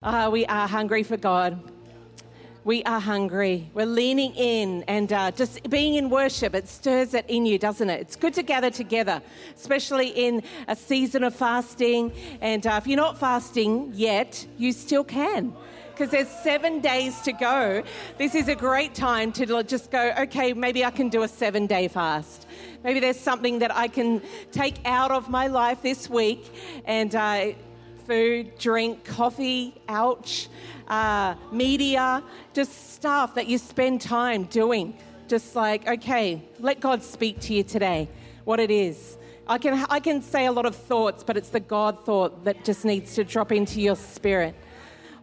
Uh, we are hungry for God. We are hungry. We're leaning in and uh, just being in worship. It stirs it in you, doesn't it? It's good to gather together, especially in a season of fasting. And uh, if you're not fasting yet, you still can because there's seven days to go. This is a great time to just go, okay, maybe I can do a seven day fast. Maybe there's something that I can take out of my life this week and uh, food, drink, coffee, ouch, uh, media, just stuff that you spend time doing. Just like, okay, let God speak to you today, what it is. I can, I can say a lot of thoughts, but it's the God thought that just needs to drop into your spirit.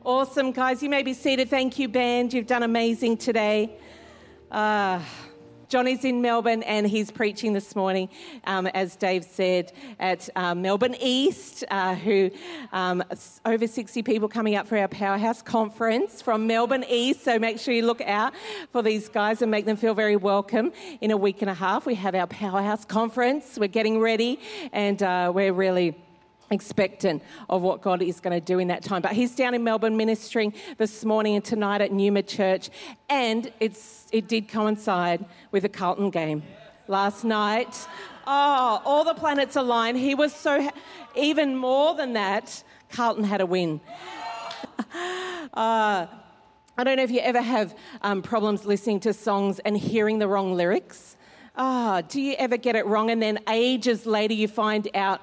Awesome, guys. You may be seated. Thank you, band. You've done amazing today. Uh, Johnny's in Melbourne and he's preaching this morning, um, as Dave said, at uh, Melbourne East, uh, who um, over 60 people coming up for our Powerhouse conference from Melbourne East. So make sure you look out for these guys and make them feel very welcome. In a week and a half, we have our Powerhouse conference. We're getting ready and uh, we're really expectant of what God is going to do in that time. But he's down in Melbourne ministering this morning and tonight at Numa Church, and it's it did coincide with the Carlton game last night. Oh, all the planets aligned. He was so even more than that. Carlton had a win. uh, I don't know if you ever have um, problems listening to songs and hearing the wrong lyrics. Ah, oh, do you ever get it wrong and then ages later you find out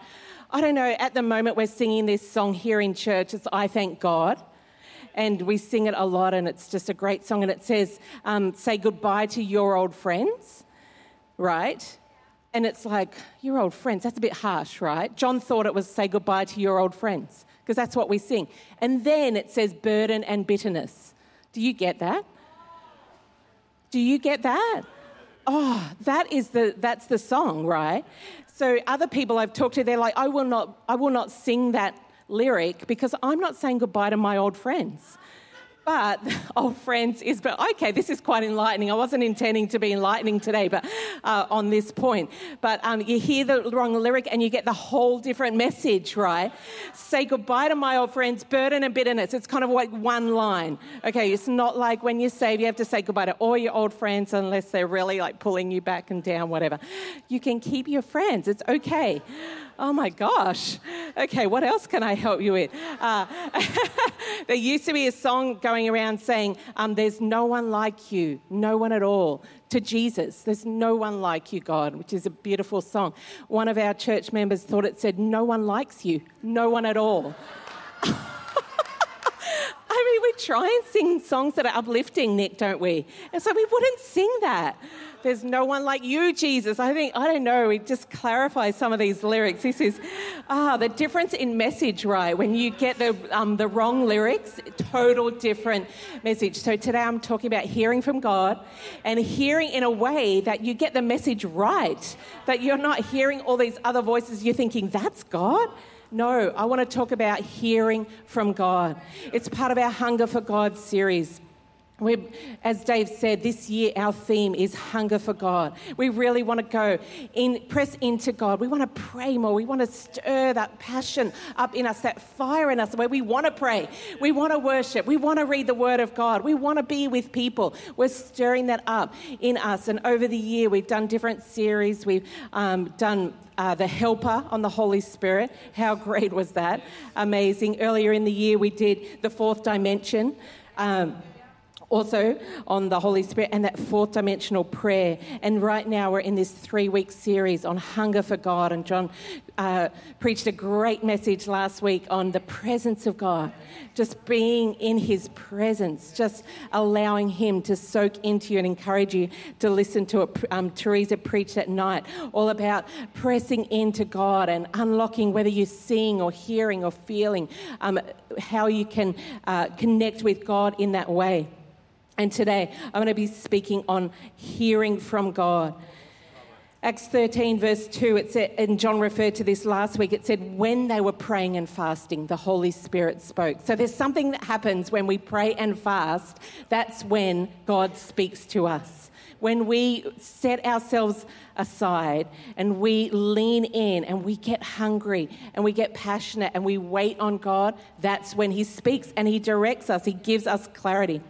I don't know, at the moment we're singing this song here in church. It's I Thank God. And we sing it a lot, and it's just a great song. And it says, um, Say goodbye to your old friends, right? And it's like, your old friends, that's a bit harsh, right? John thought it was say goodbye to your old friends, because that's what we sing. And then it says burden and bitterness. Do you get that? Do you get that? Oh, that is the that's the song, right? So other people I've talked to, they're like, I will not, I will not sing that lyric because I'm not saying goodbye to my old friends. But old friends is, but okay, this is quite enlightening. I wasn't intending to be enlightening today, but uh, on this point. But um, you hear the wrong lyric and you get the whole different message, right? Say goodbye to my old friends, burden and bitterness. It's kind of like one line. Okay, it's not like when you save, you have to say goodbye to all your old friends unless they're really like pulling you back and down, whatever. You can keep your friends. It's okay. Oh my gosh. Okay, what else can I help you with? Uh, there used to be a song going around saying, um, There's no one like you, no one at all, to Jesus. There's no one like you, God, which is a beautiful song. One of our church members thought it said, No one likes you, no one at all. We try and sing songs that are uplifting, Nick, don't we? And so we wouldn't sing that. There's no one like you, Jesus. I think, I don't know, we just clarify some of these lyrics. This is, ah, the difference in message, right? When you get the, um, the wrong lyrics, total different message. So today I'm talking about hearing from God and hearing in a way that you get the message right, that you're not hearing all these other voices, you're thinking, that's God? No, I want to talk about hearing from God. It's part of our Hunger for God series. We're, as Dave said, this year our theme is hunger for God. We really want to go in, press into God. We want to pray more. We want to stir that passion up in us, that fire in us, where we want to pray. We want to worship. We want to read the Word of God. We want to be with people. We're stirring that up in us. And over the year, we've done different series. We've um, done uh, the Helper on the Holy Spirit. How great was that? Amazing. Earlier in the year, we did the fourth dimension. Um, also on the Holy Spirit and that fourth dimensional prayer. And right now we're in this three week series on hunger for God. And John uh, preached a great message last week on the presence of God, just being in his presence, just allowing him to soak into you and encourage you to listen to it. Um, Teresa preached at night all about pressing into God and unlocking whether you're seeing or hearing or feeling, um, how you can uh, connect with God in that way. And today I'm going to be speaking on hearing from God. Acts 13, verse 2, it said, and John referred to this last week, it said, when they were praying and fasting, the Holy Spirit spoke. So there's something that happens when we pray and fast. That's when God speaks to us. When we set ourselves aside and we lean in and we get hungry and we get passionate and we wait on God, that's when He speaks and He directs us, He gives us clarity.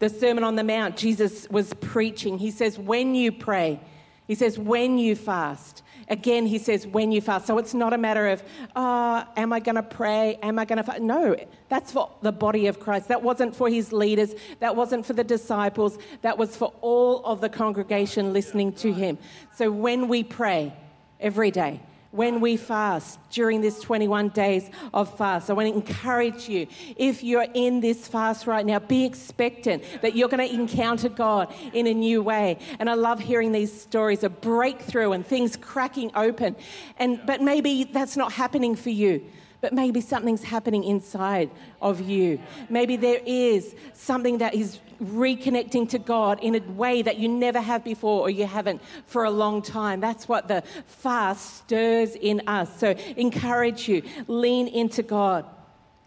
The Sermon on the Mount, Jesus was preaching. He says, when you pray, he says, when you fast. Again, he says, when you fast. So it's not a matter of, oh, am I going to pray? Am I going to fast? No, that's for the body of Christ. That wasn't for his leaders. That wasn't for the disciples. That was for all of the congregation listening to him. So when we pray every day, when we fast during this 21 days of fast. I want to encourage you, if you're in this fast right now, be expectant that you're going to encounter God in a new way. And I love hearing these stories of breakthrough and things cracking open. And, but maybe that's not happening for you but maybe something's happening inside of you. Maybe there is something that is reconnecting to God in a way that you never have before or you haven't for a long time. That's what the fast stirs in us. So encourage you, lean into God.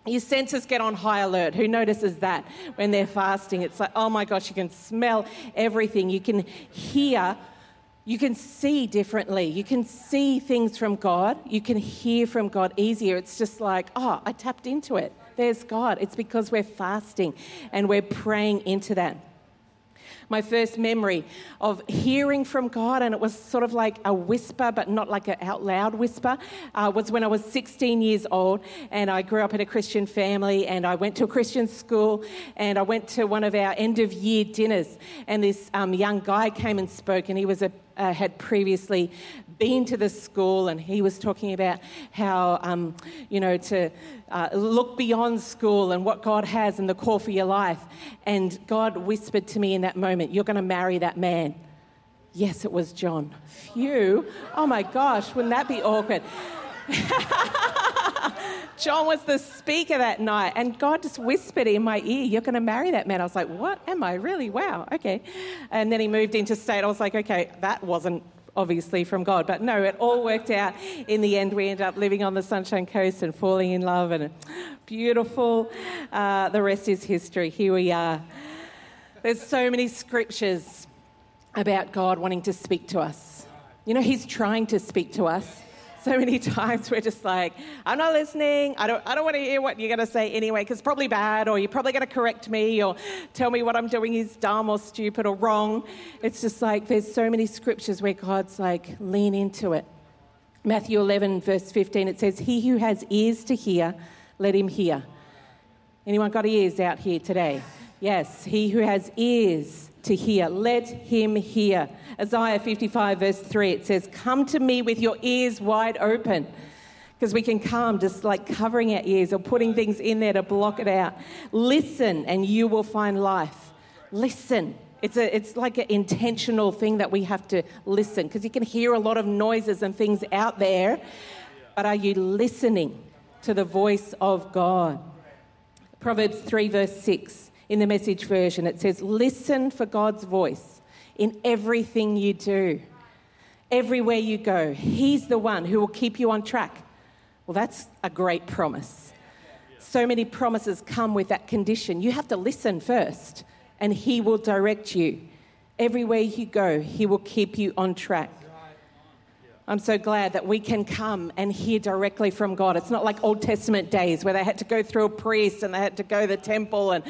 Your senses get on high alert. Who notices that when they're fasting? It's like, oh my gosh, you can smell everything. You can hear you can see differently. You can see things from God. You can hear from God easier. It's just like, oh, I tapped into it. There's God. It's because we're fasting and we're praying into that. My first memory of hearing from God, and it was sort of like a whisper, but not like an out loud whisper, uh, was when I was 16 years old. And I grew up in a Christian family, and I went to a Christian school, and I went to one of our end of year dinners. And this um, young guy came and spoke, and he was a uh, had previously been to the school, and he was talking about how, um, you know, to uh, look beyond school and what God has and the call for your life. And God whispered to me in that moment, You're going to marry that man. Yes, it was John. Phew. Oh my gosh, wouldn't that be awkward? John was the speaker that night, and God just whispered in my ear, You're going to marry that man. I was like, What? Am I really? Wow, okay. And then he moved into state. I was like, Okay, that wasn't obviously from God. But no, it all worked out. In the end, we ended up living on the Sunshine Coast and falling in love, and beautiful. Uh, the rest is history. Here we are. There's so many scriptures about God wanting to speak to us. You know, He's trying to speak to us so many times we're just like, I'm not listening. I don't, I don't want to hear what you're going to say anyway, because it's probably bad, or you're probably going to correct me, or tell me what I'm doing is dumb or stupid or wrong. It's just like there's so many scriptures where God's like, lean into it. Matthew 11, verse 15, it says, He who has ears to hear, let him hear. Anyone got ears out here today? Yes, he who has ears to hear. Let him hear. Isaiah 55, verse 3, it says, Come to me with your ears wide open. Because we can come just like covering our ears or putting things in there to block it out. Listen, and you will find life. Listen. It's, a, it's like an intentional thing that we have to listen because you can hear a lot of noises and things out there, but are you listening to the voice of God? Proverbs 3, verse 6 in the message version. It says, Listen for God's voice in everything you do, everywhere you go. He's the one who will keep you on track. Well, that's a great promise. So many promises come with that condition. You have to listen first, and He will direct you. Everywhere you go, He will keep you on track. I'm so glad that we can come and hear directly from God. It's not like Old Testament days where they had to go through a priest and they had to go to the temple and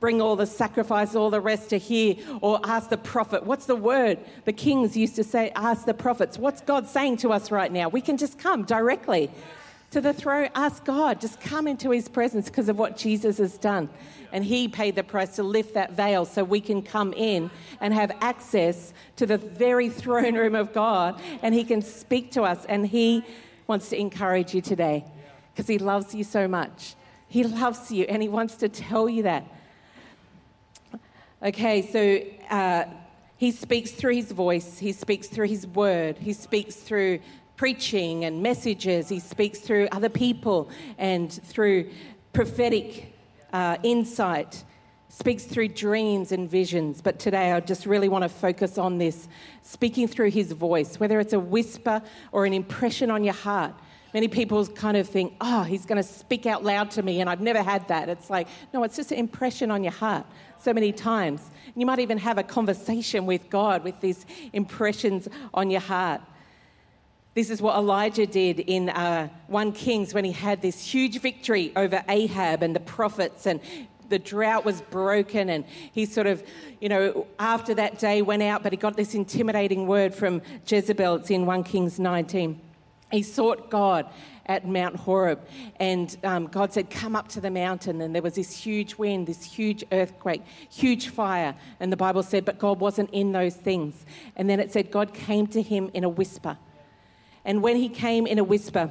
bring all the sacrifice, all the rest to hear, or ask the prophet, What's the word? The kings used to say, Ask the prophets, What's God saying to us right now? We can just come directly to the throne, ask God, just come into his presence because of what Jesus has done. And he paid the price to lift that veil so we can come in and have access to the very throne room of God. And he can speak to us. And he wants to encourage you today because he loves you so much. He loves you and he wants to tell you that. Okay, so uh, he speaks through his voice, he speaks through his word, he speaks through preaching and messages. He speaks through other people and through prophetic uh, insight. speaks through dreams and visions. But today I just really want to focus on this speaking through his voice, whether it's a whisper or an impression on your heart. Many people kind of think, oh, he's going to speak out loud to me, and I've never had that. It's like, no, it's just an impression on your heart so many times. And you might even have a conversation with God with these impressions on your heart. This is what Elijah did in uh, 1 Kings when he had this huge victory over Ahab and the prophets, and the drought was broken. And he sort of, you know, after that day went out, but he got this intimidating word from Jezebel. It's in 1 Kings 19. He sought God at Mount Horeb, and um, God said, Come up to the mountain. And there was this huge wind, this huge earthquake, huge fire. And the Bible said, But God wasn't in those things. And then it said, God came to him in a whisper. And when he came in a whisper,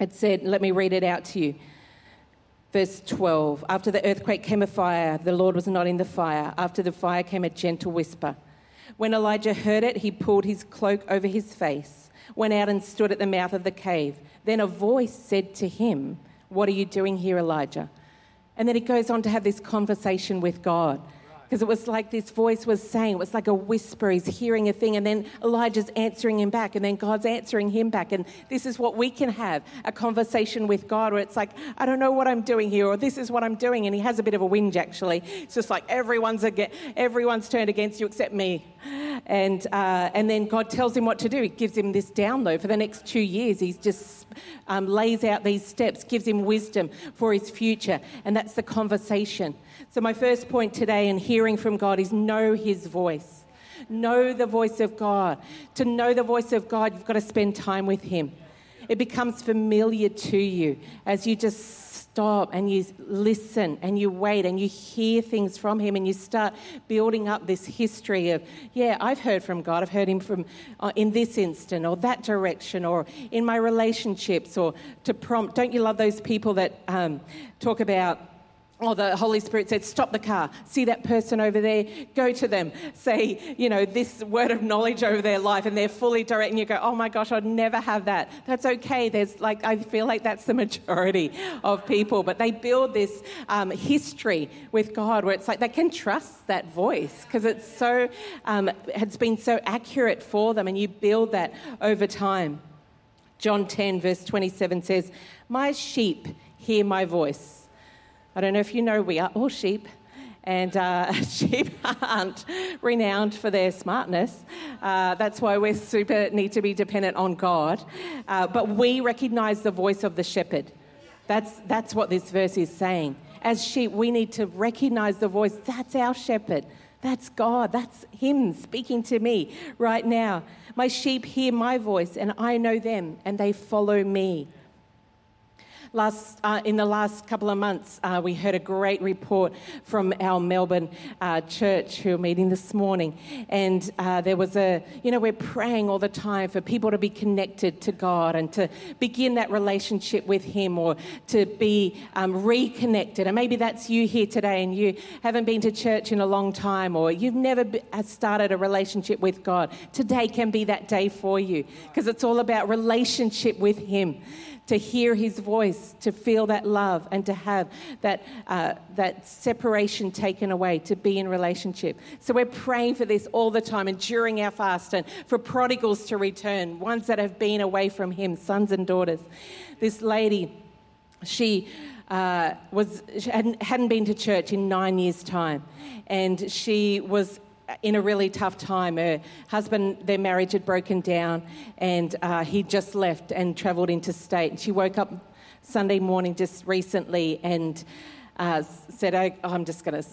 it said, Let me read it out to you. Verse 12 After the earthquake came a fire, the Lord was not in the fire. After the fire came a gentle whisper. When Elijah heard it, he pulled his cloak over his face went out and stood at the mouth of the cave. Then a voice said to him, What are you doing here, Elijah? And then he goes on to have this conversation with God because it was like this voice was saying, it was like a whisper. He's hearing a thing, and then Elijah's answering him back, and then God's answering him back. And this is what we can have a conversation with God where it's like, I don't know what I'm doing here, or this is what I'm doing. And he has a bit of a whinge, actually. It's just like everyone's, against, everyone's turned against you except me. And, uh, and then God tells him what to do. He gives him this download for the next two years. He just um, lays out these steps, gives him wisdom for his future. And that's the conversation. So, my first point today in hearing from God is know his voice. Know the voice of God. To know the voice of God, you've got to spend time with him. It becomes familiar to you as you just stop and you listen and you wait and you hear things from him and you start building up this history of yeah i've heard from god i've heard him from uh, in this instant or that direction or in my relationships or to prompt don't you love those people that um, talk about or the Holy Spirit said, Stop the car, see that person over there, go to them, say, you know, this word of knowledge over their life, and they're fully direct, and you go, Oh my gosh, I'd never have that. That's okay. There's like, I feel like that's the majority of people, but they build this um, history with God where it's like they can trust that voice because it's so, um, it's been so accurate for them, and you build that over time. John 10, verse 27 says, My sheep hear my voice I don't know if you know, we are all sheep. And uh, sheep aren't renowned for their smartness. Uh, that's why we super need to be dependent on God. Uh, but we recognize the voice of the shepherd. That's, that's what this verse is saying. As sheep, we need to recognize the voice. That's our shepherd. That's God. That's Him speaking to me right now. My sheep hear my voice, and I know them, and they follow me. Last, uh, in the last couple of months, uh, we heard a great report from our Melbourne uh, church who are meeting this morning. And uh, there was a, you know, we're praying all the time for people to be connected to God and to begin that relationship with Him or to be um, reconnected. And maybe that's you here today and you haven't been to church in a long time or you've never uh, started a relationship with God. Today can be that day for you because it's all about relationship with Him to hear his voice, to feel that love, and to have that, uh, that separation taken away, to be in relationship. So we're praying for this all the time and during our fast, and for prodigals to return, ones that have been away from him, sons and daughters. This lady, she. Uh, was hadn't, hadn't been to church in nine years' time, and she was in a really tough time. Her husband, their marriage had broken down, and uh, he just left and travelled interstate. And she woke up Sunday morning just recently and uh, said, oh, I'm just going to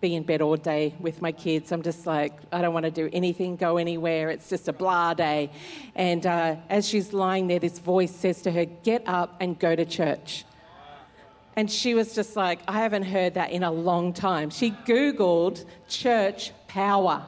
be in bed all day with my kids. I'm just like, I don't want to do anything, go anywhere. It's just a blah day. And uh, as she's lying there, this voice says to her, Get up and go to church. And she was just like, I haven't heard that in a long time. She Googled church power.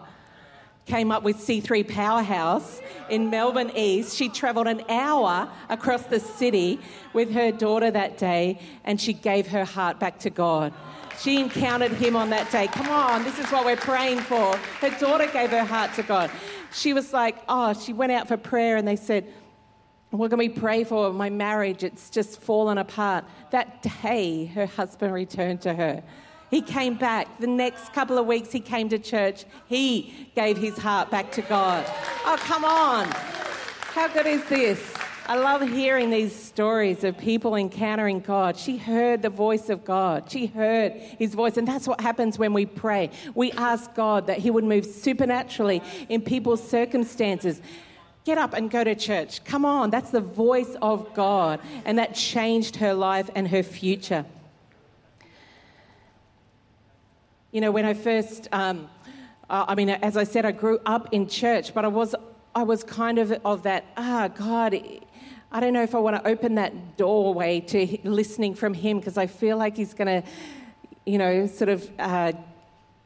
Came up with C3 Powerhouse in Melbourne East. She travelled an hour across the city with her daughter that day and she gave her heart back to God. She encountered him on that day. Come on, this is what we're praying for. Her daughter gave her heart to God. She was like, oh, she went out for prayer and they said, what can we pray for? My marriage, it's just fallen apart. That day, her husband returned to her. He came back. The next couple of weeks, he came to church. He gave his heart back to God. Oh, come on. How good is this? I love hearing these stories of people encountering God. She heard the voice of God. She heard his voice. And that's what happens when we pray. We ask God that he would move supernaturally in people's circumstances. Get up and go to church. Come on. That's the voice of God. And that changed her life and her future. You know, when I first, um, I mean, as I said, I grew up in church, but I was, I was kind of of that, ah, God, I don't know if I want to open that doorway to listening from Him because I feel like He's going to, you know, sort of uh,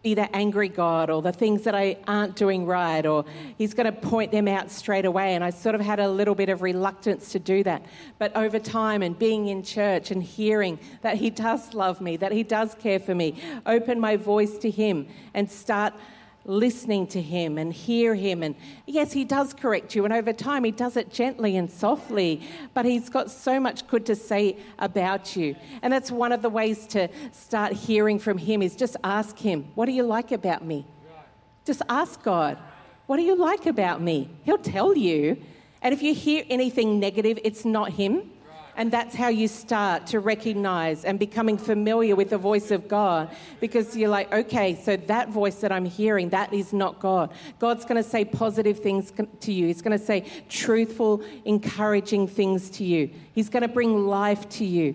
be the angry God or the things that I aren't doing right, or He's going to point them out straight away. And I sort of had a little bit of reluctance to do that. But over time and being in church and hearing that He does love me, that He does care for me, open my voice to Him and start listening to him and hear him. And yes, he does correct you, and over time, he does it gently and softly, but he's got so much good to say about you. And that's one of the ways to start hearing from him is just ask him, What do you like about me? Just ask God, What do you like about me? He'll tell you. And if you hear anything negative, it's not him. And that's how you start to recognize and becoming familiar with the voice of God because you're like, okay, so that voice that I'm hearing, that is not God. God's going to say positive things to you, He's going to say truthful, encouraging things to you, He's going to bring life to you.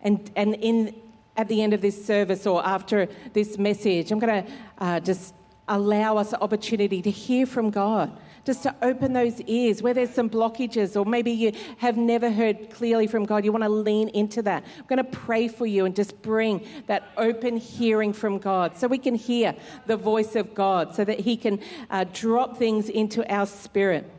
And, and in, at the end of this service or after this message, I'm going to uh, just allow us the opportunity to hear from God just to open those ears where there's some blockages, or maybe you have never heard clearly from God. You want to lean into that. I'm going to pray for you and just bring that open hearing from God so we can hear the voice of God, so that He can uh, drop things into our spirit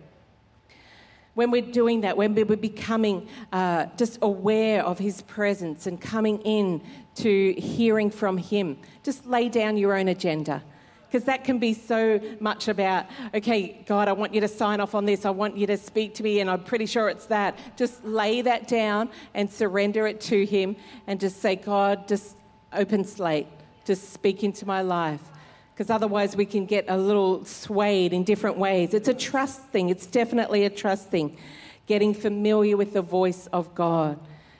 when we're doing that, when we're becoming uh, just aware of His presence and coming in to hearing from Him, just lay down your own agenda. Because that can be so much about, okay, God, I want you to sign off on this. I want you to speak to me, and I'm pretty sure it's that. Just lay that down and surrender it to Him and just say, God, just open slate, just speak into my life. Because otherwise, we can get a little swayed in different ways. It's a trust thing, it's definitely a trust thing. Getting familiar with the voice of God.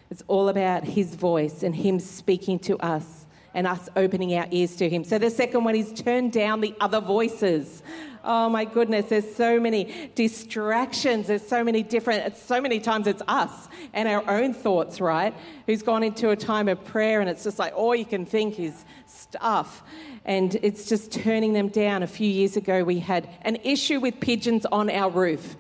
It's all about His voice and Him speaking to us and us opening our ears to Him. So the second one is turn down the other voices. Oh my goodness, there's so many distractions. There's so many different, so many times it's us and our own thoughts, right? Who's gone into a time of prayer and it's just like all you can think is stuff. And it's just turning them down. A few years ago, we had an issue with pigeons on our roof.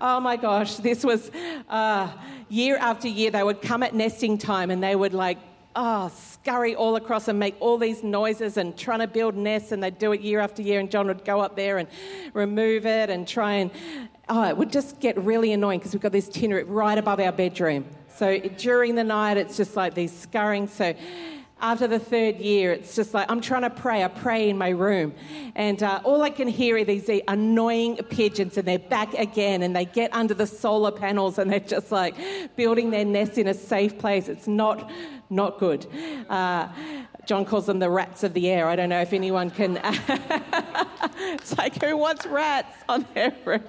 Oh my gosh, this was uh, year after year. They would come at nesting time and they would like oh, scurry all across and make all these noises and trying to build nests. And they'd do it year after year. And John would go up there and remove it and try and, oh, it would just get really annoying because we've got this tin roof right above our bedroom. So during the night, it's just like these scurrying. So after the third year, it's just like I'm trying to pray. I pray in my room, and uh, all I can hear are these annoying pigeons, and they're back again, and they get under the solar panels, and they're just like building their nest in a safe place. It's not not good. Uh, John calls them the rats of the air. I don't know if anyone can. it's like, who wants rats on their roof?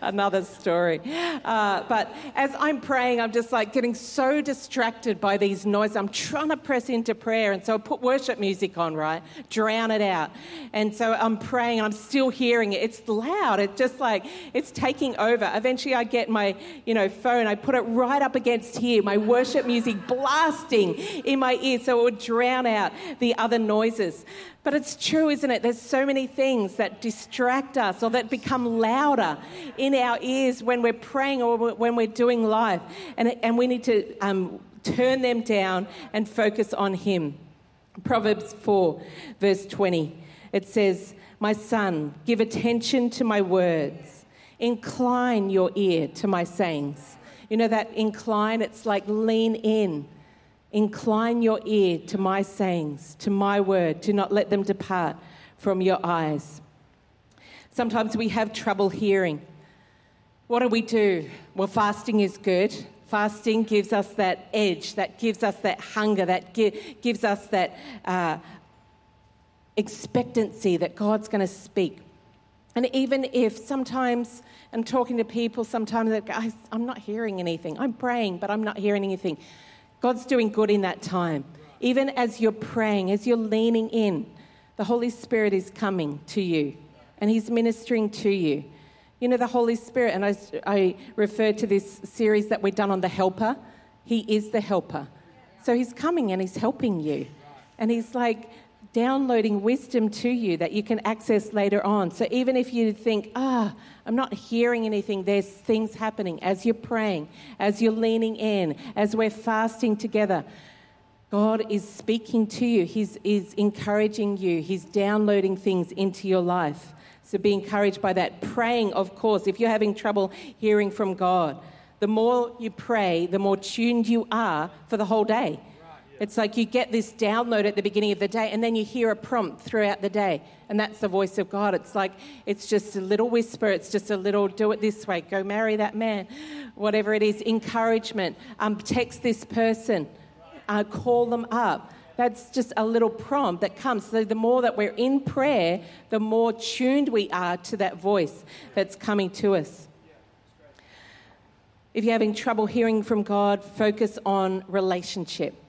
Another story. Uh, but as I'm praying, I'm just like getting so distracted by these noises. I'm trying to press into prayer. And so I put worship music on, right? Drown it out. And so I'm praying and I'm still hearing it. It's loud. It's just like, it's taking over. Eventually, I get my, you know, phone. I put it right up against here, my worship music blasting in my ear so it would drown out out the other noises. But it's true, isn't it? There's so many things that distract us or that become louder in our ears when we're praying or when we're doing life. And, and we need to um, turn them down and focus on Him. Proverbs 4, verse 20, it says, My son, give attention to my words, incline your ear to my sayings. You know that incline, it's like lean in Incline your ear to my sayings, to my word. Do not let them depart from your eyes. Sometimes we have trouble hearing. What do we do? Well, fasting is good. Fasting gives us that edge, that gives us that hunger, that gi- gives us that uh, expectancy that God's going to speak. And even if sometimes I'm talking to people, sometimes I'm not hearing anything. I'm praying, but I'm not hearing anything. God's doing good in that time. Even as you're praying, as you're leaning in, the Holy Spirit is coming to you and He's ministering to you. You know, the Holy Spirit, and I, I referred to this series that we've done on the helper. He is the helper. So He's coming and He's helping you. And He's like, downloading wisdom to you that you can access later on. So even if you think, ah, I'm not hearing anything, there's things happening as you're praying, as you're leaning in, as we're fasting together. God is speaking to you. He's, he's encouraging you. He's downloading things into your life. So be encouraged by that. Praying, of course, if you're having trouble hearing from God, the more you pray, the more tuned you are for the whole day. It's like you get this download at the beginning of the day, and then you hear a prompt throughout the day, and that's the voice of God. It's like it's just a little whisper, it's just a little do it this way, go marry that man, whatever it is, encouragement, um, text this person, uh, call them up. That's just a little prompt that comes. So, the more that we're in prayer, the more tuned we are to that voice that's coming to us. If you're having trouble hearing from God, focus on relationship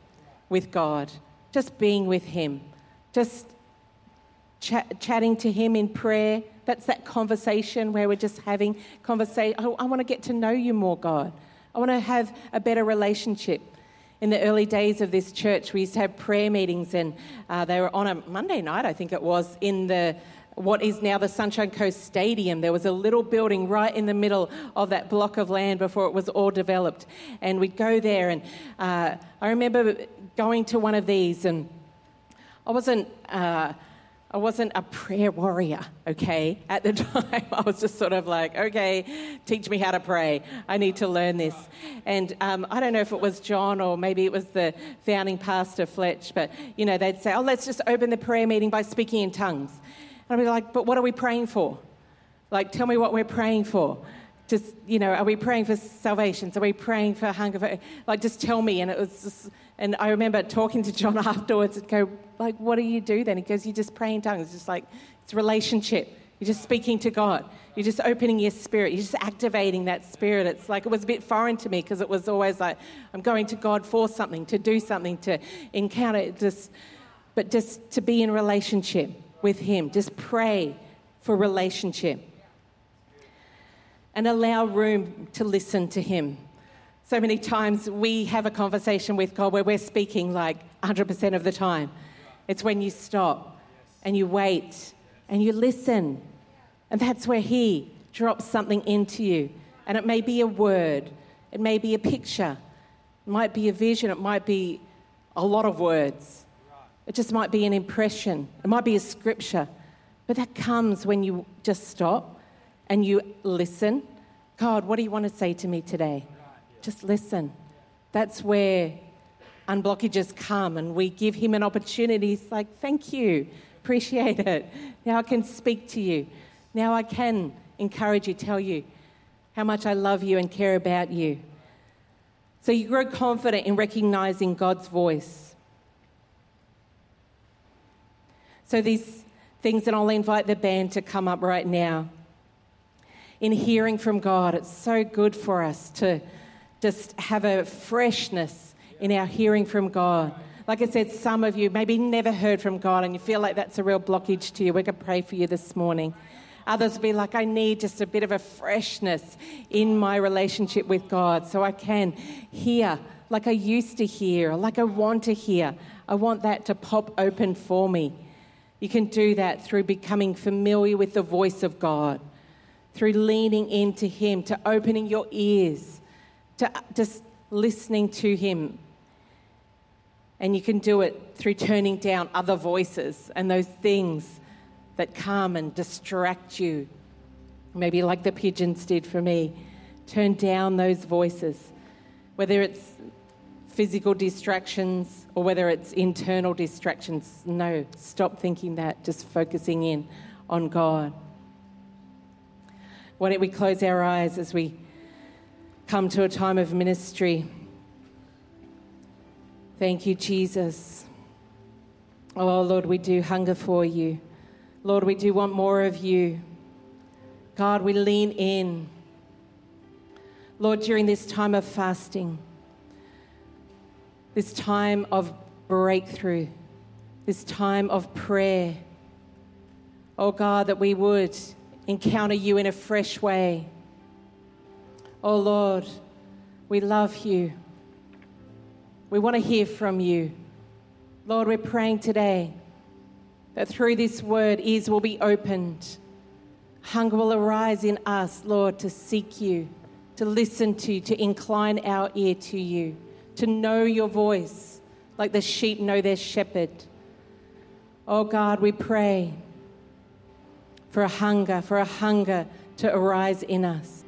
with God, just being with Him, just chatting to Him in prayer. That's that conversation where we're just having conversation. I, I want to get to know you more, God. I want to have a better relationship. In the early days of this church, we used to have prayer meetings, and uh, they were on a Monday night, I think it was, in the what is now the Sunshine Coast Stadium. There was a little building right in the middle of that block of land before it was all developed. And we'd go there, and uh, I remember going to one of these, and I wasn't. Uh, I wasn't a prayer warrior, okay, at the time. I was just sort of like, okay, teach me how to pray. I need to learn this. And um, I don't know if it was John or maybe it was the founding pastor, Fletch, but, you know, they'd say, oh, let's just open the prayer meeting by speaking in tongues. And I'd be like, but what are we praying for? Like, tell me what we're praying for. Just, you know, are we praying for salvation? Are we praying for hunger? For, like, just tell me. And it was just, and I remember talking to John afterwards and go, like, what do you do then? He goes, you just pray in tongues. It's just like, it's relationship. You're just speaking to God. You're just opening your spirit. You're just activating that spirit. It's like it was a bit foreign to me because it was always like I'm going to God for something, to do something, to encounter just, but just to be in relationship with Him. Just pray for relationship and allow room to listen to Him. So many times we have a conversation with God where we're speaking like 100% of the time. It's when you stop and you wait and you listen. And that's where He drops something into you. And it may be a word, it may be a picture, it might be a vision, it might be a lot of words. It just might be an impression, it might be a scripture. But that comes when you just stop and you listen. God, what do you want to say to me today? Just listen. That's where unblockages come and we give him an opportunity. It's like, thank you, appreciate it. Now I can speak to you. Now I can encourage you, tell you how much I love you and care about you. So you grow confident in recognizing God's voice. So, these things, and I'll invite the band to come up right now. In hearing from God, it's so good for us to just have a freshness in our hearing from God. Like I said, some of you maybe never heard from God and you feel like that's a real blockage to you. We're going to pray for you this morning. Others will be like, I need just a bit of a freshness in my relationship with God so I can hear like I used to hear, like I want to hear. I want that to pop open for me. You can do that through becoming familiar with the voice of God, through leaning into Him, to opening your ears, to just listening to Him. And you can do it through turning down other voices and those things that come and distract you. Maybe like the pigeons did for me. Turn down those voices, whether it's physical distractions or whether it's internal distractions. No, stop thinking that, just focusing in on God. Why don't we close our eyes as we come to a time of ministry. Thank you, Jesus. Oh, Lord, we do hunger for you. Lord, we do want more of you. God, we lean in. Lord, during this time of fasting, this time of breakthrough, this time of prayer, oh God, that we would encounter you in a fresh way. Oh Lord, we love you. We want to hear from you. Lord, we're praying today that through this word, ears will be opened. Hunger will arise in us, Lord, to seek you, to listen to, you, to incline our ear to you, to know your voice like the sheep know their shepherd. Oh God, we pray for a hunger, for a hunger to arise in us.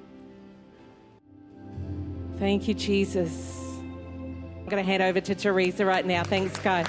Thank you, Jesus. I'm going to hand over to Teresa right now. Thanks, God.